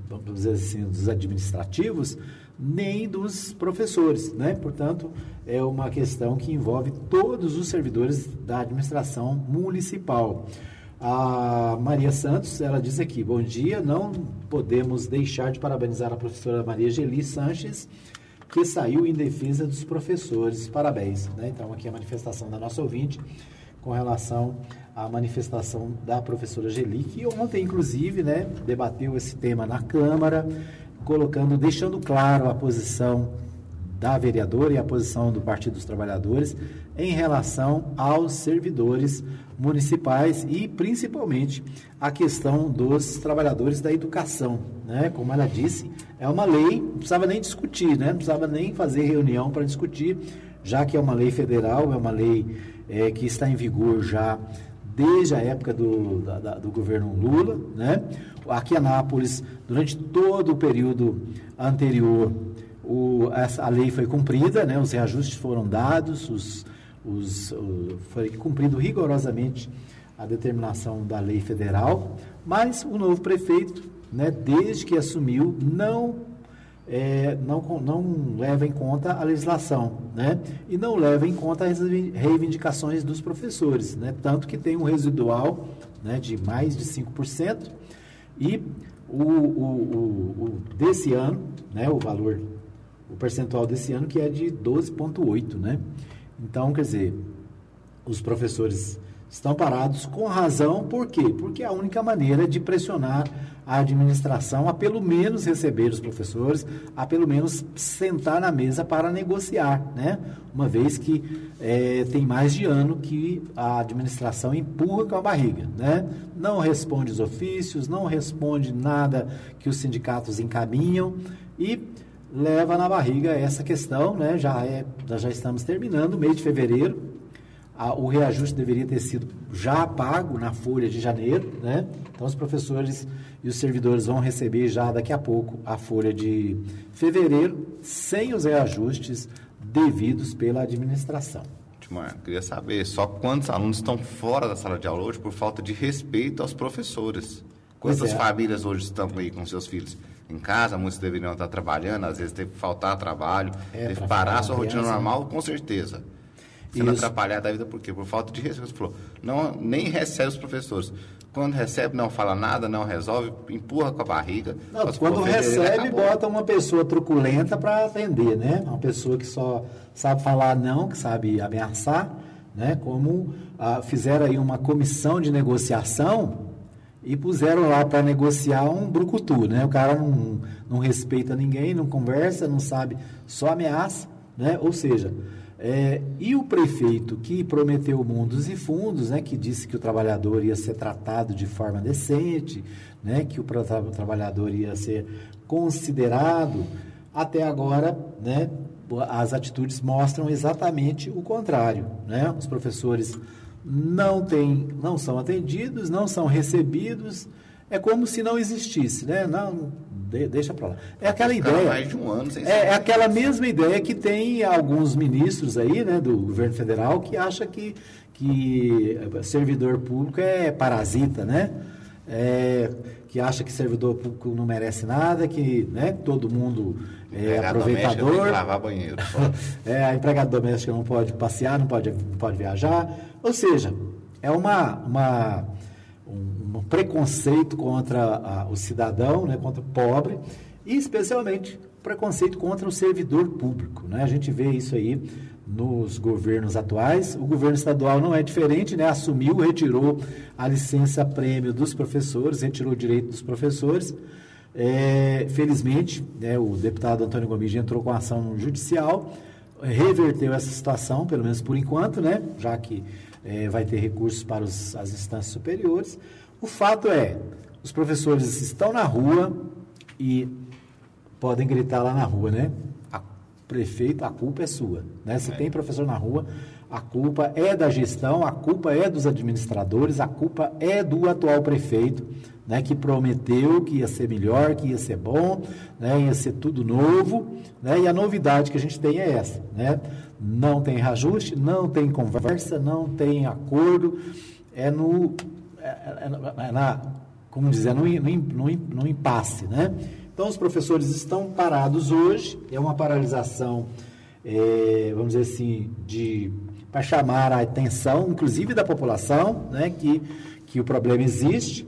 A: vamos dizer assim, dos administrativos, nem dos professores, né? Portanto, é uma questão que envolve todos os servidores da administração municipal. A Maria Santos, ela diz aqui, bom dia, não podemos deixar de parabenizar a professora Maria Geli Sanches, que saiu em defesa dos professores. Parabéns. Né? Então, aqui a manifestação da nossa ouvinte com relação à manifestação da professora Geli, que ontem, inclusive, né, debateu esse tema na Câmara, colocando, deixando claro a posição da vereadora e a posição do Partido dos Trabalhadores em relação aos servidores municipais e principalmente a questão dos trabalhadores da educação, né? Como ela disse, é uma lei, não precisava nem discutir, né? Não precisava nem fazer reunião para discutir, já que é uma lei federal, é uma lei é, que está em vigor já desde a época do, da, do governo Lula, né? Aqui em Anápolis, durante todo o período anterior, o, essa, a lei foi cumprida, né? Os reajustes foram dados, os os, foi cumprido rigorosamente a determinação da lei federal, mas o novo prefeito, né, desde que assumiu, não é, não, não leva em conta a legislação, né? E não leva em conta as reivindicações dos professores, né? Tanto que tem um residual né, de mais de 5%, e o, o, o, o, desse ano, né, o valor, o percentual desse ano que é de 12,8%, né? Então, quer dizer, os professores estão parados com razão, por quê? Porque é a única maneira de pressionar a administração a pelo menos receber os professores, a pelo menos sentar na mesa para negociar, né? Uma vez que é, tem mais de ano que a administração empurra com a barriga, né? Não responde os ofícios, não responde nada que os sindicatos encaminham e leva na barriga essa questão, né? Já, é, já estamos terminando o mês de fevereiro, a, o reajuste deveria ter sido já pago na folha de janeiro, né? Então os professores e os servidores vão receber já daqui a pouco a folha de fevereiro, sem os reajustes devidos pela administração.
B: Timar, queria saber só quantos alunos estão fora da sala de aula hoje por falta de respeito aos professores. Quantas
A: é.
B: famílias hoje estão aí com seus filhos em casa? Muitos deveriam estar trabalhando, às vezes teve que faltar trabalho,
A: É,
B: teve que parar a sua rotina
A: criança,
B: normal, com certeza. Sendo
A: Isso.
B: atrapalhada da vida por quê? Por falta de respeito. Você falou, não, nem recebe os professores. Quando recebe, não fala nada, não resolve, empurra com a barriga.
A: Não, quando recebe, bota uma pessoa truculenta para atender, né? Uma pessoa que só sabe falar não, que sabe ameaçar, né? Como ah, fizeram aí uma comissão de negociação e puseram lá para negociar um brucutu, né? O cara não, não respeita ninguém, não conversa, não sabe, só ameaça, né? Ou seja, é, e o prefeito que prometeu mundos e fundos, né, que disse que o trabalhador ia ser tratado de forma decente, né, que o tra- trabalhador ia ser considerado, até agora, né, as atitudes mostram exatamente o contrário, né? Os professores não têm, não são atendidos, não são recebidos, é como se não existisse, né? Não, de- deixa para lá. É aquela
B: Ficaram
A: ideia.
B: mais de um ano sem
A: É, é aquela mesma ideia que tem alguns ministros aí, né, do governo federal, que acha que, que servidor público é parasita, né? É, que acha que servidor público não merece nada, que né, todo mundo é
B: Empregado doméstico tem
A: aproveitador.
B: que lavar banheiro.
A: É, a empregada doméstica não pode passear, não pode, não pode viajar. Ou seja, é uma, uma, um, um preconceito contra a- o cidadão, né, contra o pobre, e especialmente preconceito contra o servidor público. Né? A gente vê isso aí nos governos atuais. O governo estadual não é diferente, né? assumiu, retirou a licença prêmio dos professores, retirou o direito dos professores. É, felizmente, né, o deputado Antônio Gomes entrou com ação judicial, reverteu essa situação, pelo menos por enquanto, né, já que é, vai ter recursos para os- as instâncias superiores. O fato é, os professores estão na rua e podem gritar lá na rua, né? Prefeito, a culpa é sua, né? Se tem professor na rua, a culpa é da gestão, a culpa é dos administradores, a culpa é do atual prefeito, né? Que prometeu que ia ser melhor, que ia ser bom, né? Ia ser tudo novo, né? E a novidade que a gente tem é essa, né? Não tem reajuste, não tem conversa, não tem acordo, é no é, é- é na, como dizer, no, no, no, no impasse, né? Então, os professores estão parados hoje, é uma paralisação, é, vamos dizer assim, de para chamar a atenção, inclusive da população, né, que, que o problema existe,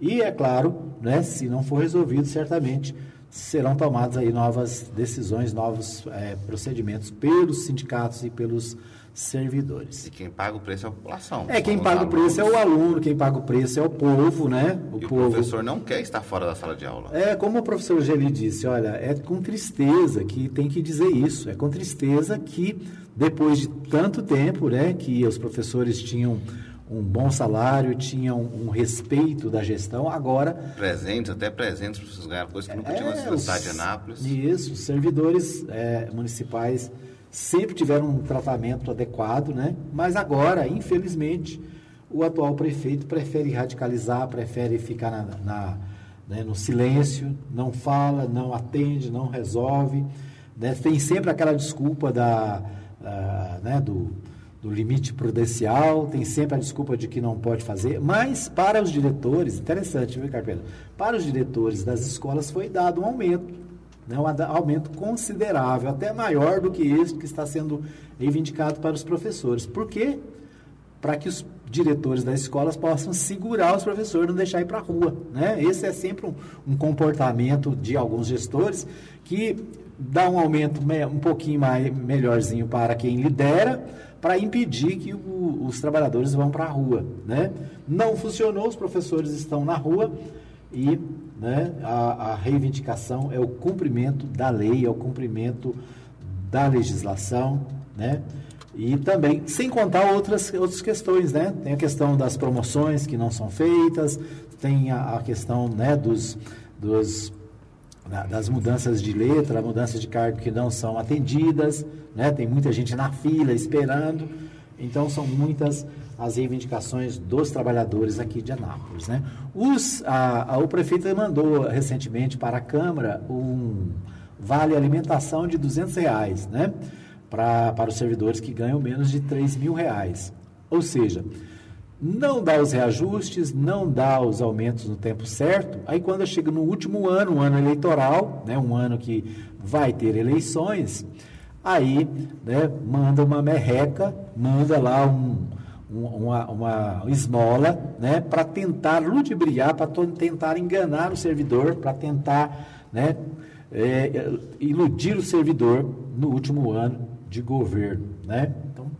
A: e é claro, né, se não for resolvido, certamente serão tomadas aí novas decisões, novos é, procedimentos pelos sindicatos e pelos servidores.
B: E quem paga o preço é a população.
A: É, quem paga o preço é o
B: alunos.
A: aluno, quem paga o preço é o povo, né? O
B: E o
A: povo.
B: professor não quer estar fora da sala de aula.
A: É, como o professor Geli disse, olha, é com tristeza que tem que dizer isso. É com tristeza que, depois de tanto tempo, né, que os professores tinham um bom salário, tinham um respeito da gestão, agora
B: Presentes, até presentes, para vocês ganharem coisa que nunca tinham
A: é,
B: na
A: os-
B: cidade de Anápolis.
A: Isso, os servidores é, municipais sempre tiveram um tratamento adequado, né? Mas agora, infelizmente, o atual prefeito prefere radicalizar, prefere ficar na, na- né, no silêncio, não fala, não atende, não resolve. né? Tem sempre aquela desculpa da, né, do, do limite prudencial, tem sempre a desculpa de que não pode fazer, mas para os diretores, interessante, viu, Carpelo? Para os diretores das escolas foi dado um aumento, né, um aumento considerável, até maior do que esse que está sendo reivindicado para os professores. Por quê? Para que os diretores das escolas possam segurar os professores, não deixar ir para a rua. Né? Esse é sempre um, um comportamento de alguns gestores que dá um aumento me- um pouquinho mais melhorzinho para quem lidera, para impedir que o- os trabalhadores vão para a rua. Né? Não funcionou, os professores estão na rua e né, a, a reivindicação é o cumprimento da lei, é o cumprimento da legislação, né? E também, sem contar outras, outras questões, né? Tem a questão das promoções que não são feitas, tem a, a questão né, dos, dos, da- das mudanças de letra, mudanças de cargo que não são atendidas, né? Tem muita gente na fila esperando. Então são muitas as reivindicações dos trabalhadores aqui de Anápolis. Né? Os, a, a, o prefeito mandou recentemente para a Câmara um vale alimentação de 200 reais né? pra, para os servidores que ganham menos de 3 mil reais. Ou seja, não dá os reajustes, não dá os aumentos no tempo certo. Aí quando chega no último ano, um ano eleitoral, né, um ano que vai ter eleições, aí né, manda uma merreca, manda lá um, uma, uma esmola, né, para tentar ludibriar, para tentar enganar o servidor, para tentar né, é, iludir o servidor no último ano de governo. Né? Então,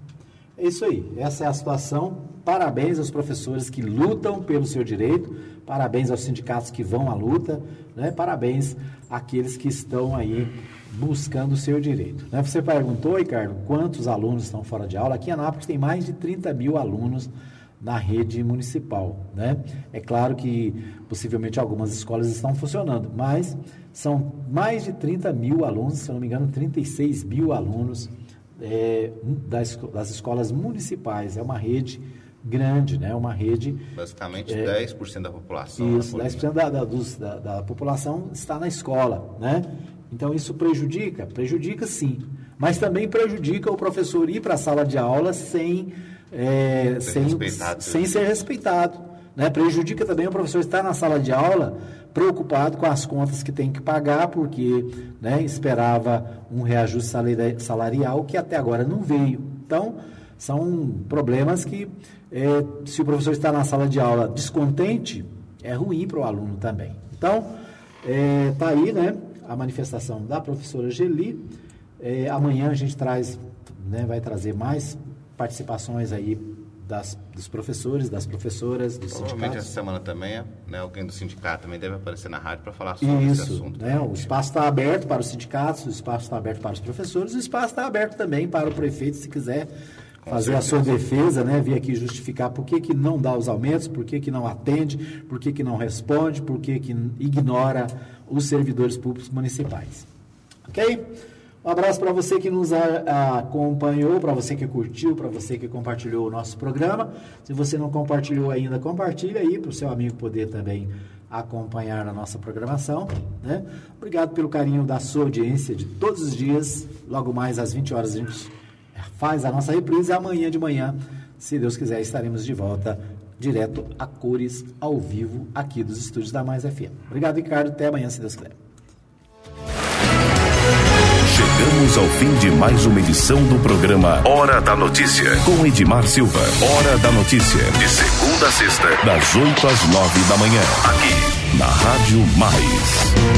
A: é isso aí. Essa é a situação. Parabéns aos professores que lutam pelo seu direito, parabéns aos sindicatos que vão à luta, né? parabéns àqueles que estão aí buscando o seu direito. Né? Você perguntou, Ricardo, quantos alunos estão fora de aula? Aqui em Anápolis tem mais de 30 mil alunos na rede municipal. Né? É claro que possivelmente algumas escolas estão funcionando, mas são mais de 30 mil alunos, se não me engano, 36 mil alunos é, das, das escolas municipais. É uma rede grande, né? uma rede...
B: Basicamente é, 10% da população.
A: Isso, 10% da, da, dos, da, da população está na escola. Né? Então, isso prejudica? Prejudica sim. Mas também prejudica o professor ir para a sala de aula sem, é, sem, sem ser respeitado. Né? Prejudica também o professor estar na sala de aula preocupado com as contas que tem que pagar, porque né, esperava um reajuste salarial que até agora não veio. Então, são problemas que, é, se o professor está na sala de aula descontente, é ruim para o aluno também. Então, está é, aí, né? a manifestação da professora Geli. É, amanhã a gente traz, né, vai trazer mais participações aí das, dos professores, das professoras, dos
B: Provavelmente
A: sindicatos.
B: essa semana também, né, alguém do sindicato também deve aparecer na rádio para falar sobre
A: Isso,
B: esse assunto.
A: Né, o espaço está aberto para os sindicatos, o espaço está aberto para os professores, o espaço está aberto também para o prefeito, se quiser fazer a sua defesa, né, vir aqui justificar por que, que não dá os aumentos, por que, que não atende, por que, que não responde, por que, que ignora os servidores públicos municipais. Ok? Um abraço para você que nos acompanhou, para você que curtiu, para você que compartilhou o nosso programa. Se você não compartilhou ainda, compartilhe aí para o seu amigo poder também acompanhar a nossa programação. Né? Obrigado pelo carinho da sua audiência de todos os dias. Logo mais às 20 horas a gente faz a nossa reprise. Amanhã de manhã, se Deus quiser, estaremos de volta direto a cores ao vivo aqui dos estúdios da Mais FM. Obrigado, Ricardo. Até amanhã, se Deus quiser.
H: Chegamos ao fim de mais uma edição do programa Hora da Notícia, com Edmar Silva. Hora da Notícia, de segunda a sexta, das 8 às 9 da manhã, aqui na Rádio Mais.